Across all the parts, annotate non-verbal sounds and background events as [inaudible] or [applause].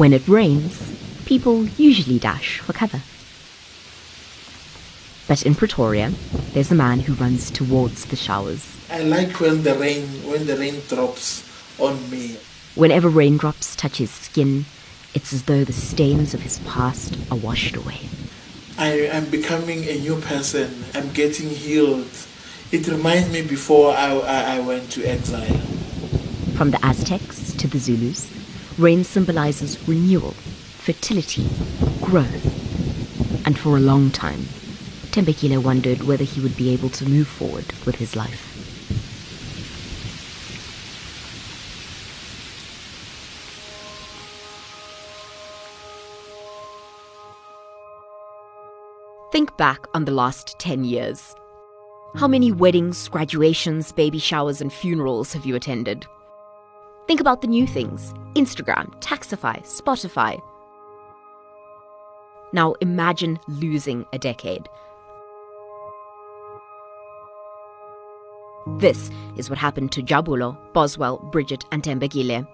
When it rains, people usually dash for cover. But in Pretoria, there's a man who runs towards the showers. I like when the rain when the rain drops on me. Whenever raindrops touch his skin, it's as though the stains of his past are washed away. I am becoming a new person. I'm getting healed. It reminds me before I, I, I went to exile. From the Aztecs to the Zulus, rain symbolizes renewal, fertility, growth. And for a long time, Thembekile wondered whether he would be able to move forward with his life. Think back on the last 10 years. How many weddings, graduations, baby showers, and funerals have you attended? Think about the new things Instagram, Taxify, Spotify. Now imagine losing a decade. This is what happened to Jabulo, Boswell, Bridget, and Thembekile.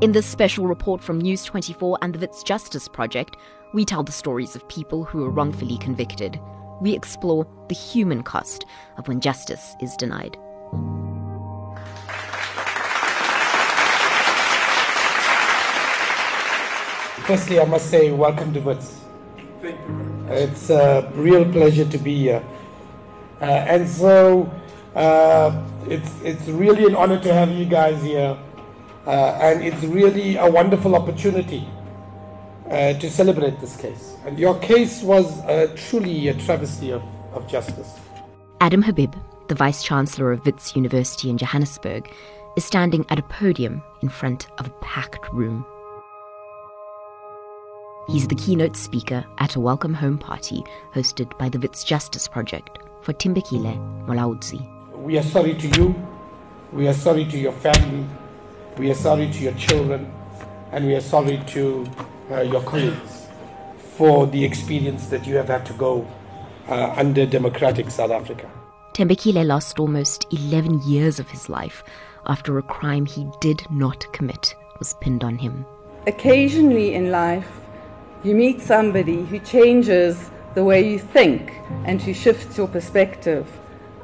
In this special report from News24 and the Wits Justice Project, we tell the stories of people who are wrongfully convicted. We explore the human cost of when justice is denied. Firstly, I must say welcome to Wits. Thank you. It's a real pleasure to be here. Uh, and so uh, it's, it's really an honor to have you guys here. Uh, and it's really a wonderful opportunity uh, to celebrate this case. And your case was uh, truly a travesty of, of justice. Adam Habib, the Vice Chancellor of Wits University in Johannesburg, is standing at a podium in front of a packed room. He's the keynote speaker at a welcome home party hosted by the Wits Justice Project for Thembekile Molaudzi. We are sorry to you. We are sorry to your family. We are sorry to your children. And we are sorry to uh, your colleagues for the experience that you have had to go uh, under democratic South Africa. Thembekile lost almost 11 years of his life after a crime he did not commit was pinned on him. Occasionally in life, you meet somebody who changes the way you think and who shifts your perspective.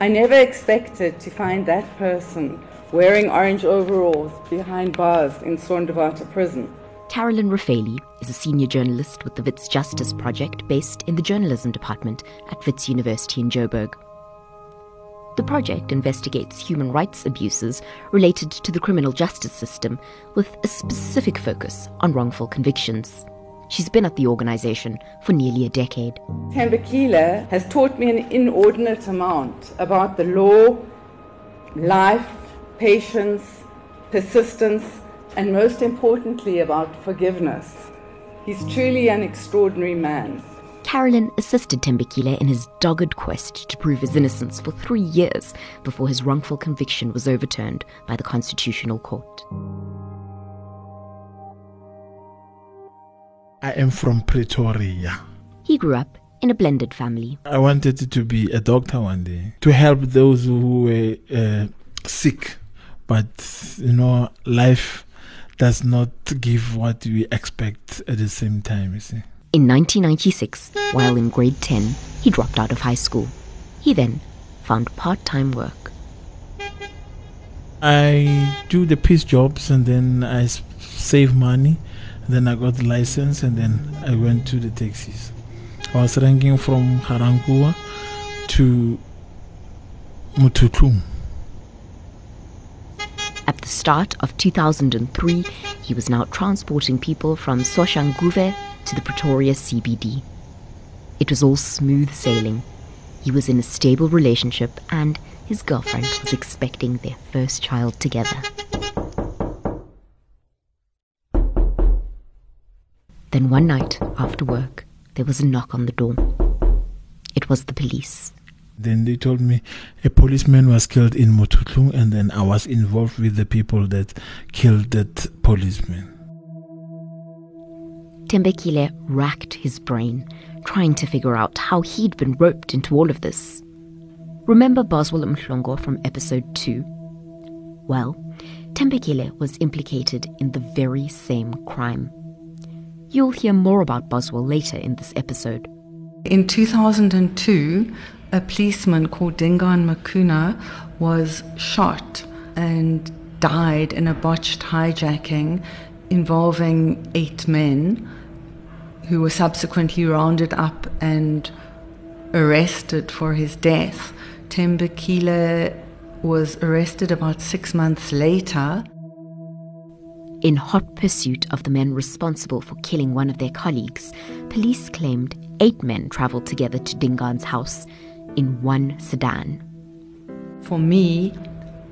I never expected to find that person wearing orange overalls behind bars in Zonderwater prison. Carolyn Raphaely is a senior journalist with the Wits Justice Project based in the journalism department at Wits University in Joburg. The project investigates human rights abuses related to the criminal justice system with a specific focus on wrongful convictions. She's been at the organization for nearly a decade. Thembekile has taught me an inordinate amount about the law, life, patience, persistence, and most importantly, about forgiveness. He's truly an extraordinary man. Carolyn assisted Thembekile in his dogged quest to prove his innocence for three years before his wrongful conviction was overturned by the Constitutional Court. I am from Pretoria. He grew up in a blended family. I wanted to be a doctor one day to help those who were uh, sick, but you know, life does not give what we expect at the same time. You see. In 1996, while in grade 10, he dropped out of high school. He then found part time work. I do the piece jobs and then I save money. Then I got the license and then I went to the taxis. I was ranking from Harangua to Mututlum. At the start of 2003, he was now transporting people from Soshanguve to the Pretoria CBD. It was all smooth sailing. He was in a stable relationship and his girlfriend was expecting their first child together. Then one night, after work, there was a knock on the door. It was the police. Then they told me a policeman was killed in Mututlum and then I was involved with the people that killed that policeman. Thembekile racked his brain, trying to figure out how he'd been roped into all of this. Remember Boswell Mhlongo from episode 2? Well, Thembekile was implicated in the very same crime. You'll hear more about Boswell later in this episode. In 2002, a policeman called Dingaan Makuna was shot and died in a botched hijacking involving eight men who were subsequently rounded up and arrested for his death. Thembekile was arrested about six months later. In hot pursuit of the men responsible for killing one of their colleagues, police claimed eight men travelled together to Dingaan's house in one sedan. For me,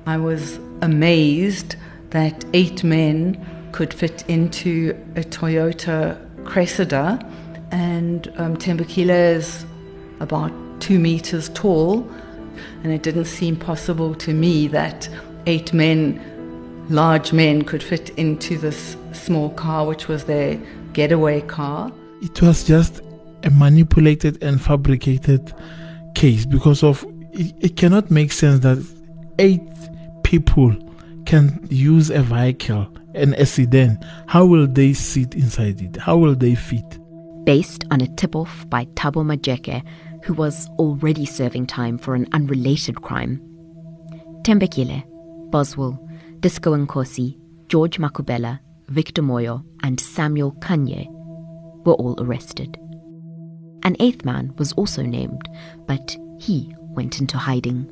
I was amazed that eight men could fit into a Toyota Cressida, and um, Thembekile is about two meters tall, and it didn't seem possible to me that eight men, large men, could fit into this small car, which was their getaway car. It was just a manipulated and fabricated case because of it, it cannot make sense that eight people can use a vehicle and a sedan. How will they sit inside it? How will they fit? Based on a tip off by Thabo Majeke, who was already serving time for an unrelated crime. Thembekile, Boswell, Disco Nkosi, George Makubela, Victor Moyo, and Samuel Kanye were all arrested. An eighth man was also named, but he went into hiding.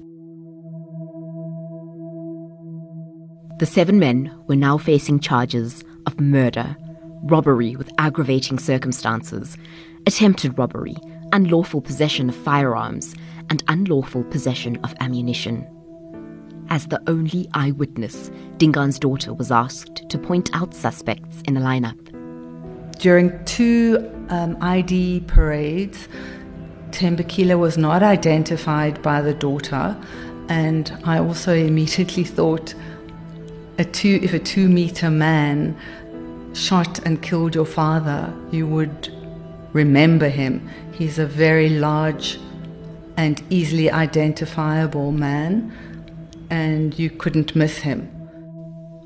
The seven men were now facing charges of murder, robbery with aggravating circumstances, attempted robbery, unlawful possession of firearms, and unlawful possession of ammunition. As the only eyewitness, Dingaan's daughter was asked to point out suspects in the lineup. During two um, ID parades, Thembekile was not identified by the daughter, and I also immediately thought, a two, if a two meter man shot and killed your father, you would remember him. He's a very large and easily identifiable man, and you couldn't miss him.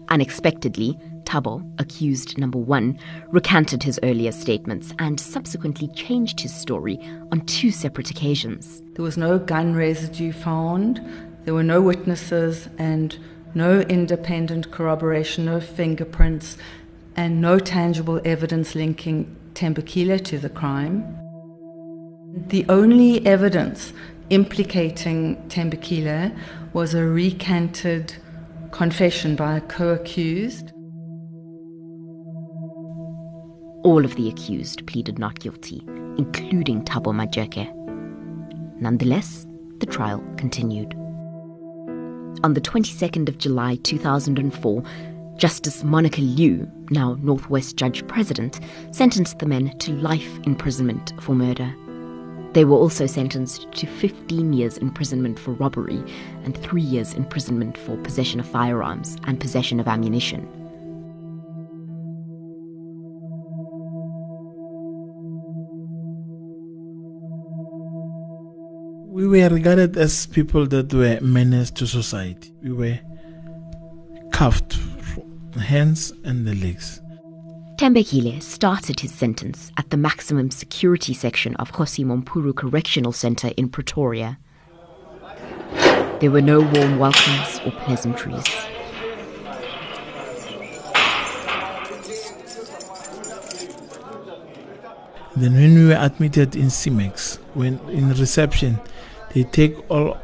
Unexpectedly, Thabo, accused number one, recanted his earlier statements and subsequently changed his story on two separate occasions. There was no gun residue found, there were no witnesses, and no independent corroboration, no fingerprints, and no tangible evidence linking Thembekile to the crime. The only evidence implicating Thembekile was a recanted confession by a co accused. All of the accused pleaded not guilty, including Thabo Majeke. Nonetheless, the trial continued. On the 22nd of July 2004, Justice Monica Leeuw, now Northwest Judge President, sentenced the men to life imprisonment for murder. They were also sentenced to 15 years imprisonment for robbery and three years imprisonment for possession of firearms and possession of ammunition. We were regarded as people that were menace to society. We were cuffed, hands and the legs. Thembekile started his sentence at the maximum security section of Mampuru Correctional Center in Pretoria. There were no warm welcomes or pleasantries. Then when we were admitted in C-Max, when in reception, they take all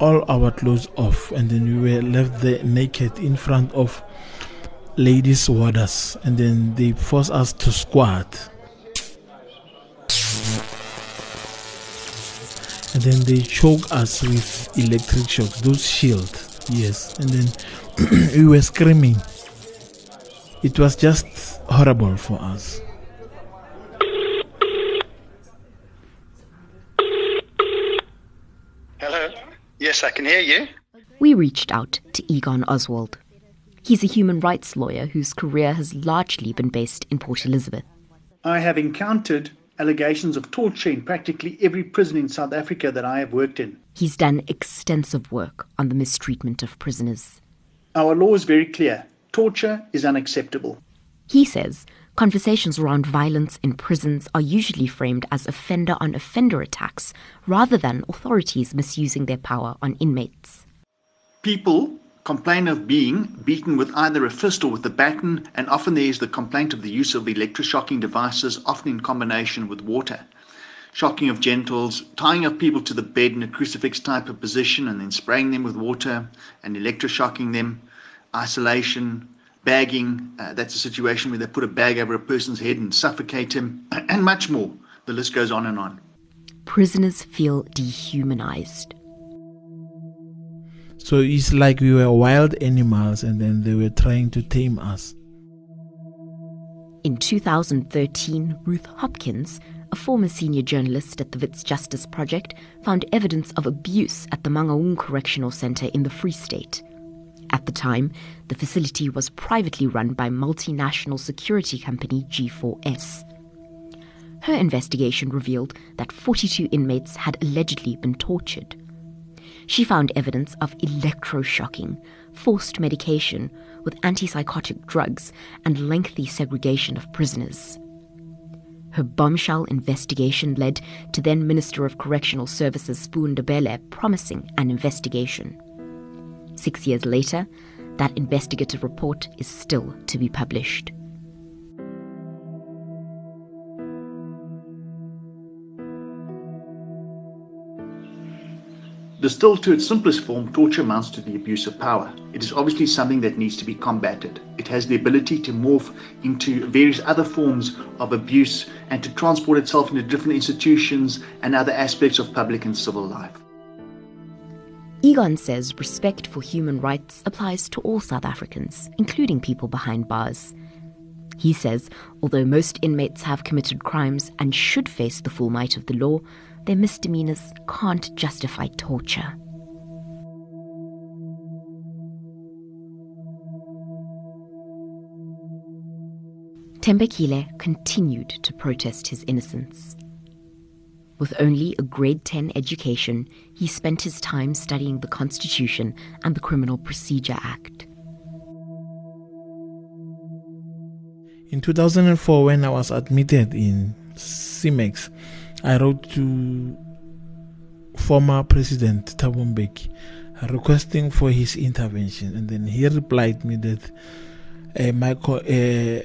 all our clothes off and then we were left there naked in front of ladies warders and then they force us to squat and then they choke us with electric shocks those shields yes and then [clears throat] we were screaming it was just horrible for us Hello. Yes, I can hear you. We reached out to Egon Oswald. He's a human rights lawyer whose career has largely been based in Port Elizabeth. I have encountered allegations of torture in practically every prison in South Africa that I have worked in. He's done extensive work on the mistreatment of prisoners. Our law is very clear torture is unacceptable. He says conversations around violence in prisons are usually framed as offender on offender attacks rather than authorities misusing their power on inmates. People complain of being beaten with either a fist or with a baton, and often there is the complaint of the use of electroshocking devices, often in combination with water. Shocking of genitals, tying up people to the bed in a crucifix type of position, and then spraying them with water and electroshocking them, isolation, bagging. Uh, that's a situation where they put a bag over a person's head and suffocate him, [clears throat] and much more. The list goes on and on. Prisoners feel dehumanized. So it's like we were wild animals and then they were trying to tame us. In 2013, Ruth Hopkins, a former senior journalist at the Wits Justice Project, found evidence of abuse at the Mangaung Correctional Centre in the Free State. At the time, the facility was privately run by multinational security company G4S. Her investigation revealed that 42 inmates had allegedly been tortured she found evidence of electroshocking, forced medication with antipsychotic drugs, and lengthy segregation of prisoners. Her bombshell investigation led to then Minister of Correctional Services Sbu Ndebele promising an investigation. Six years later, that investigative report is still to be published. Distilled to its simplest form, torture amounts to the abuse of power. It is obviously something that needs to be combated. It has the ability to morph into various other forms of abuse and to transport itself into different institutions and other aspects of public and civil life. Egon says respect for human rights applies to all South Africans, including people behind bars. He says, although most inmates have committed crimes and should face the full might of the law, their misdemeanors can't justify torture. Thembekile continued to protest his innocence. With only a grade 10 education, he spent his time studying the Constitution and the Criminal Procedure Act. In 2004, when I was admitted in C-Max, I wrote to former President Thabo Mbeki requesting for his intervention, and then he replied me that uh, my co- uh,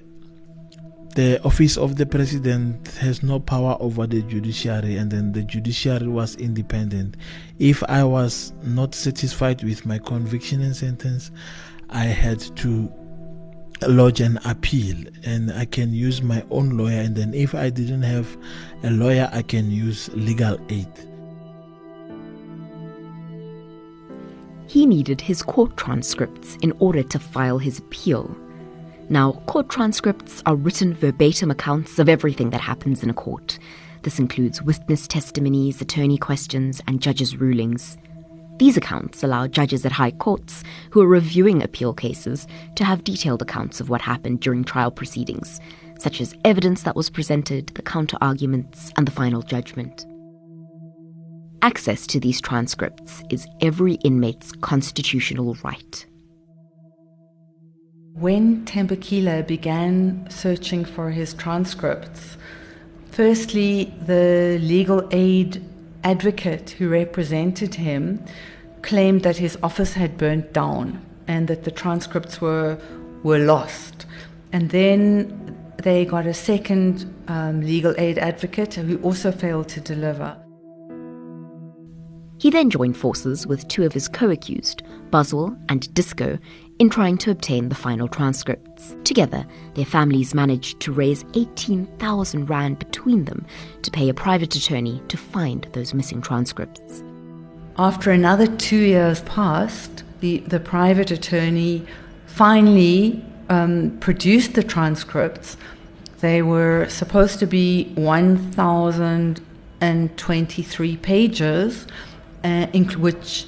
the office of the president has no power over the judiciary, and then the judiciary was independent. If I was not satisfied with my conviction and sentence, I had to lodge an appeal and I can use my own lawyer and then if I didn't have a lawyer I can use legal aid. He needed his court transcripts in order to file his appeal. Now, court transcripts are written verbatim accounts of everything that happens in a court. This includes witness testimonies, attorney questions, and judges' rulings. These accounts allow judges at high courts who are reviewing appeal cases to have detailed accounts of what happened during trial proceedings, such as evidence that was presented, the counter arguments, and the final judgment. Access to these transcripts is every inmate's constitutional right. When Thembekile began searching for his transcripts, firstly, the legal aid advocate who represented him claimed that his office had burnt down and that the transcripts were were lost. And then they got a second um, legal aid advocate who also failed to deliver. He then joined forces with two of his co accused, Boswell and Disco, in trying to obtain the final transcripts. Together, their families managed to raise 18,000 Rand between them to pay a private attorney to find those missing transcripts. After another two years passed, the, the private attorney finally um, produced the transcripts. They were supposed to be 1,023 pages, uh, which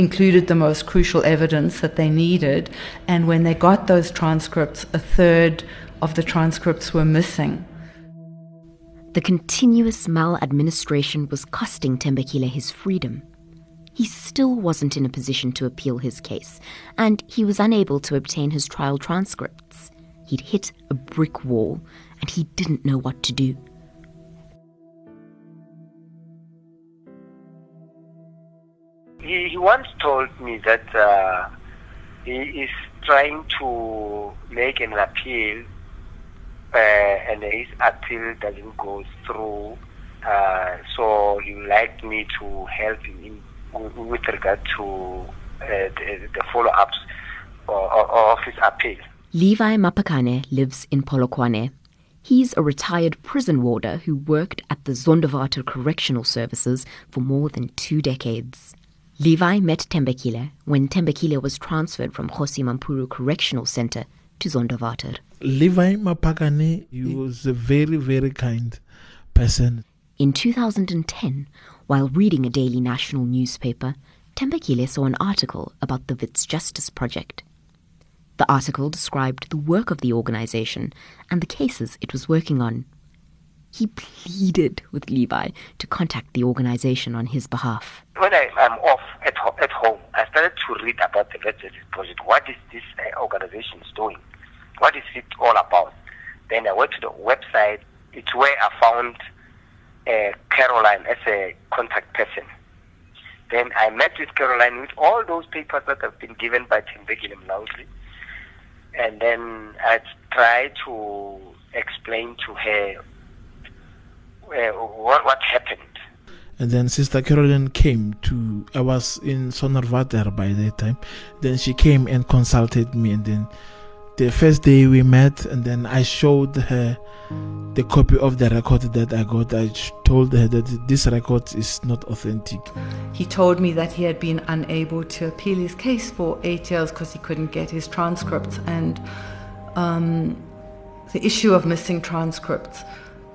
included the most crucial evidence that they needed. And when they got those transcripts, a third of the transcripts were missing. The continuous maladministration was costing Thembekile his freedom. He still wasn't in a position to appeal his case, and he was unable to obtain his trial transcripts. He'd hit a brick wall, and he didn't know what to do. He, he once told me that uh, he is trying to make an appeal uh, and his appeal doesn't go through. Uh, so he would like me to help him with regard to uh, the, the follow-ups of his appeal. Levi Mapakane lives in Polokwane. He's a retired prison warder who worked at the Zonderwater Correctional Services for more than two decades. Levi met Thembekile when Thembekile was transferred from Kgosi Mampuru Correctional Center to Zonderwater. Levi Mapakane, he was a very, very kind person. In 2010, while reading a daily national newspaper, Thembekile saw an article about the Wits Justice Project. The article described the work of the organization and the cases it was working on. He pleaded with Levi to contact the organization on his behalf. When I, am off at, ho- at home, I started to read about the Wits Justice Project. What is this uh, organization doing? What is it all about? Then I went to the website. It's where I found uh, Caroline as a contact person. Then I met with Caroline with all those papers that have been given by Thembekile Molaudzi. And then I tried to explain to her uh, what, what happened. And then Sister Caroline came to, I was in Zonderwater by that time. Then she came and consulted me and then the first day we met, and then I showed her the copy of the record that I got. I told her that this record is not authentic. He told me that he had been unable to appeal his case for eight years because he couldn't get his transcripts, and um, the issue of missing transcripts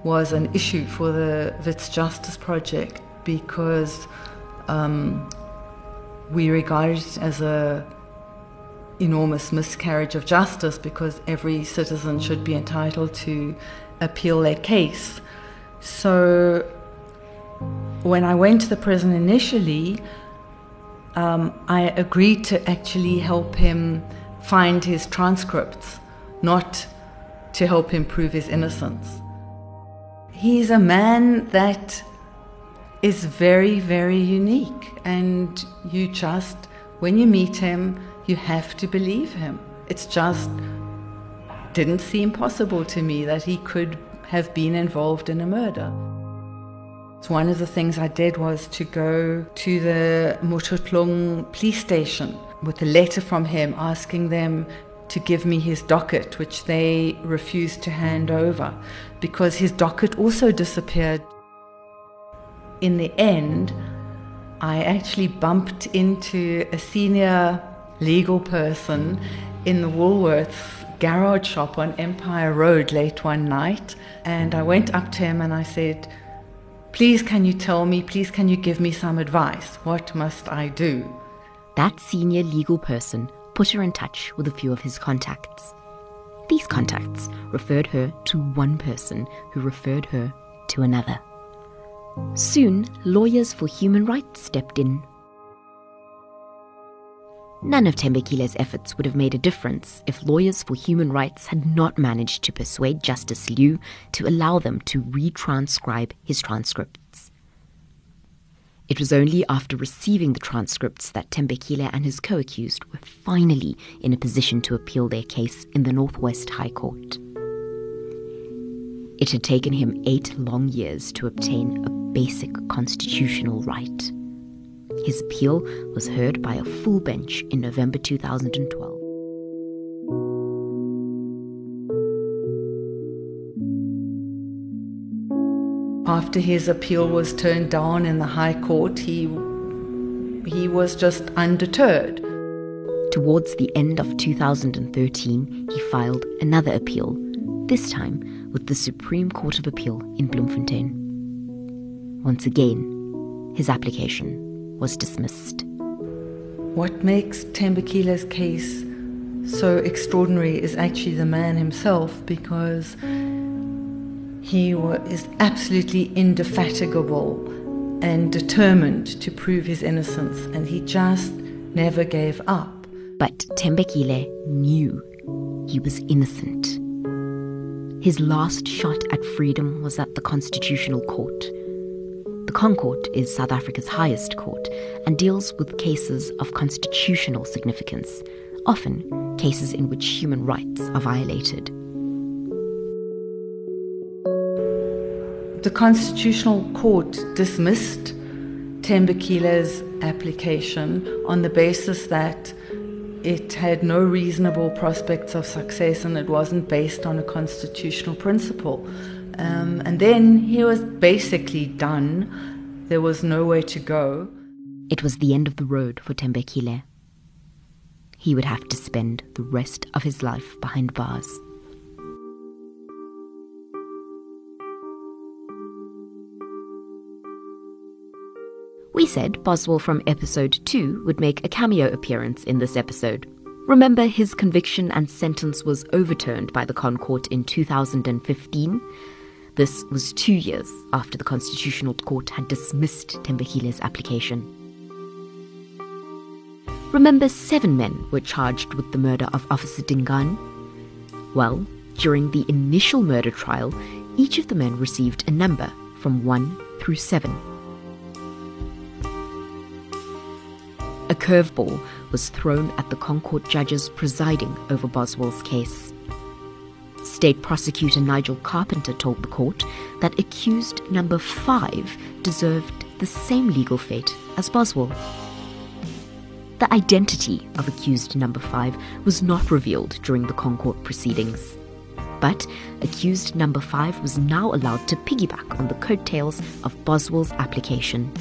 was an issue for the Wits Justice Project because um, we regarded it as a enormous miscarriage of justice because every citizen should be entitled to appeal their case. So when I went to the prison initially, um, I agreed to actually help him find his transcripts, not to help him prove his innocence. He's a man that is very, very unique, and you just, when you meet him, you have to believe him. It's just didn't seem possible to me that he could have been involved in a murder. So one of the things I did was to go to the Motsotlong police station with a letter from him asking them to give me his docket, which they refused to hand over because his docket also disappeared. In the end, I actually bumped into a senior legal person in the Woolworths garage shop on Empire Road late one night. And I went up to him and I said, Please, can you tell me, please, can you give me some advice? What must I do? That senior legal person put her in touch with a few of his contacts. These contacts referred her to one person who referred her to another. Soon, lawyers for human rights stepped in None of Thembekile's efforts would have made a difference if lawyers for human rights had not managed to persuade Justice Leeuw to allow them to retranscribe his transcripts. It was only after receiving the transcripts that Thembekile and his co accused were finally in a position to appeal their case in the Northwest High Court. It had taken him eight long years to obtain a basic constitutional right. His appeal was heard by a full bench in November 2012. After his appeal was turned down in the High Court, he, he was just undeterred. Towards the end of 2013, he filed another appeal, this time with the Supreme Court of Appeal in Bloemfontein. Once again, his application was dismissed. What makes Thembekile's case so extraordinary is actually the man himself because he is absolutely indefatigable and determined to prove his innocence, and he just never gave up. But Thembekile knew he was innocent. His last shot at freedom was at the Constitutional Court. The ConCourt is South Africa's highest court and deals with cases of constitutional significance, often cases in which human rights are violated. The Constitutional Court dismissed Thembekile's application on the basis that it had no reasonable prospects of success and it wasn't based on a constitutional principle. Um, and then he was basically done. There was nowhere to go. It was the end of the road for Thembekile. He would have to spend the rest of his life behind bars. We said Boswell from episode 2 would make a cameo appearance in this episode. Remember, his conviction and sentence was overturned by the ConCourt in 2015. This was two years after the Constitutional Court had dismissed Thembekile's application. Remember, seven men were charged with the murder of Officer Dingaan? Well, during the initial murder trial, each of the men received a number from 1 through 7. A curveball was thrown at the ConCourt judges presiding over Boswell's case. State prosecutor Nigel Carpenter told the court that accused number five deserved the same legal fate as Boswell. The identity of accused number five was not revealed during the ConCourt proceedings. But accused number five was now allowed to piggyback on the coattails of Boswell's application.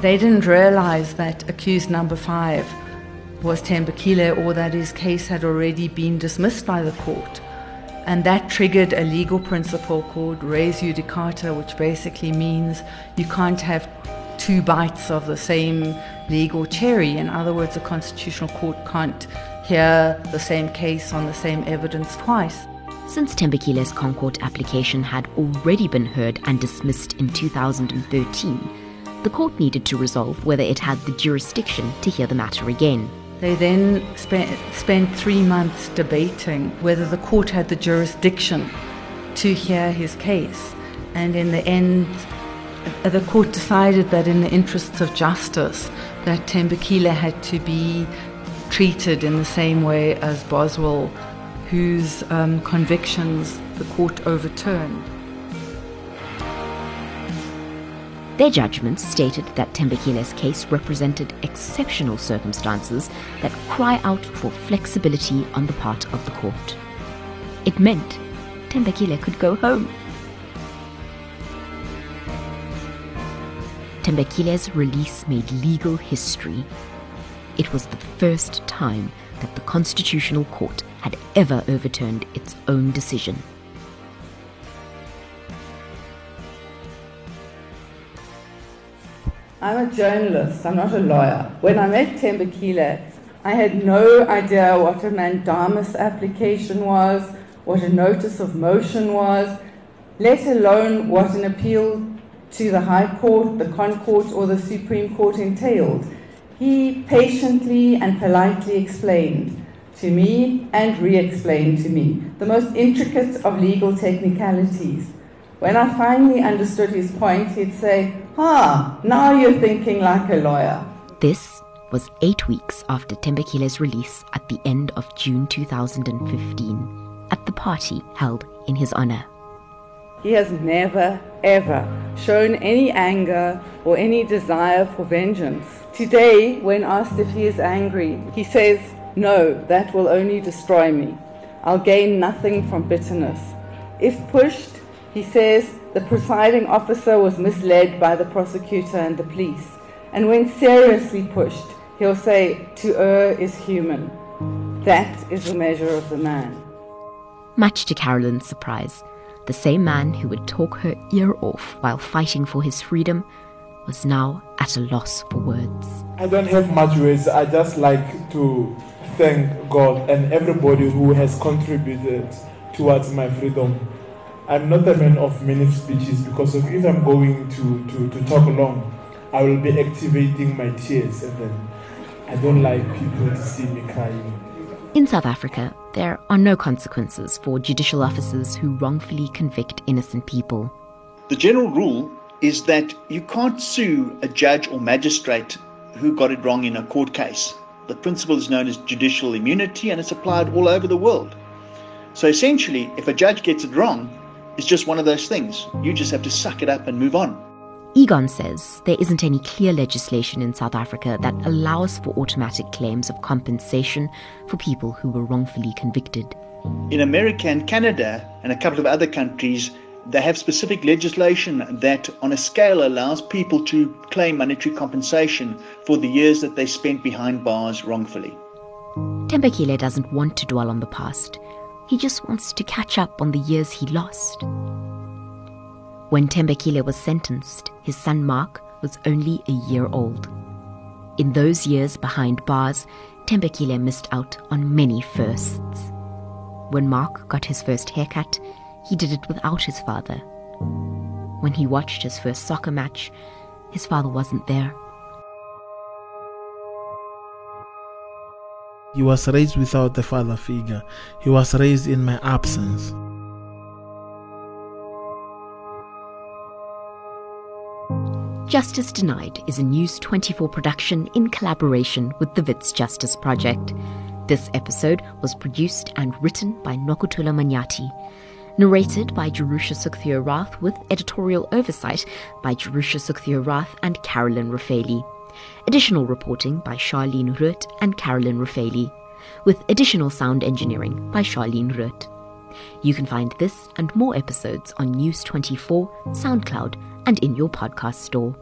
They didn't realize that accused number five was Thembekile or that his case had already been dismissed by the court. And that triggered a legal principle called res judicata, which basically means you can't have two bites of the same legal cherry. In other words, a constitutional court can't hear the same case on the same evidence twice. Since Thembekile's ConCourt application had already been heard and dismissed in 2013, the court needed to resolve whether it had the jurisdiction to hear the matter again. They then spent, spent three months debating whether the court had the jurisdiction to hear his case. And in the end, the court decided that in the interests of justice, that Thembekile had to be treated in the same way as Boswell, whose um, convictions the court overturned. Their judgments stated that Thembekile's case represented exceptional circumstances that cry out for flexibility on the part of the court. It meant Thembekile could go home. Thembekile's release made legal history. It was the first time that the Constitutional Court had ever overturned its own decision. I'm a journalist, I'm not a lawyer. When I met Thembekile, I had no idea what a mandamus application was, what a notice of motion was, let alone what an appeal to the High Court, the ConCourt, or the Supreme Court entailed. He patiently and politely explained to me and re explained to me the most intricate of legal technicalities. When I finally understood his point, he'd say, Ah, now you're thinking like a lawyer. This was eight weeks after Thembekile's release at the end of June 2015 at the party held in his honor. He has never, ever shown any anger or any desire for vengeance. Today, when asked if he is angry, he says, No, that will only destroy me. I'll gain nothing from bitterness. If pushed, he says the presiding officer was misled by the prosecutor and the police. And when seriously pushed, he'll say, To err is human. That is the measure of the man. Much to Carolyn's surprise, the same man who would talk her ear off while fighting for his freedom was now at a loss for words. I don't have much words. I just like to thank God and everybody who has contributed towards my freedom. I'm not a man of many speeches because if I'm going to, to, to talk long, I will be activating my tears and then I don't like people to see me crying. In South Africa, there are no consequences for judicial officers who wrongfully convict innocent people. The general rule is that you can't sue a judge or magistrate who got it wrong in a court case. The principle is known as judicial immunity and it's applied all over the world. So essentially, if a judge gets it wrong, it's just one of those things. You just have to suck it up and move on. Egon says there isn't any clear legislation in South Africa that allows for automatic claims of compensation for people who were wrongfully convicted. In America and Canada and a couple of other countries, they have specific legislation that, on a scale, allows people to claim monetary compensation for the years that they spent behind bars wrongfully. Thembekile doesn't want to dwell on the past. He just wants to catch up on the years he lost. When Thembekile was sentenced, his son Mark was only a year old. In those years behind bars, Thembekile missed out on many firsts. When Mark got his first haircut, he did it without his father. When he watched his first soccer match, his father wasn't there. He was raised without a father figure. He was raised in my absence. Justice Denied is a News24 production in collaboration with the Wits Justice Project. This episode was produced and written by Nokuthula Manyathi, narrated by Jerusha Sukhdeo-Raath with editorial oversight by Jerusha Sukhdeo-Raath and Carolyn Raphaely. Additional reporting by Sharlene Rood and Carolyn Raphaely, with additional sound engineering by Sharlene Rood. You can find this and more episodes on News24, SoundCloud, and in your podcast store.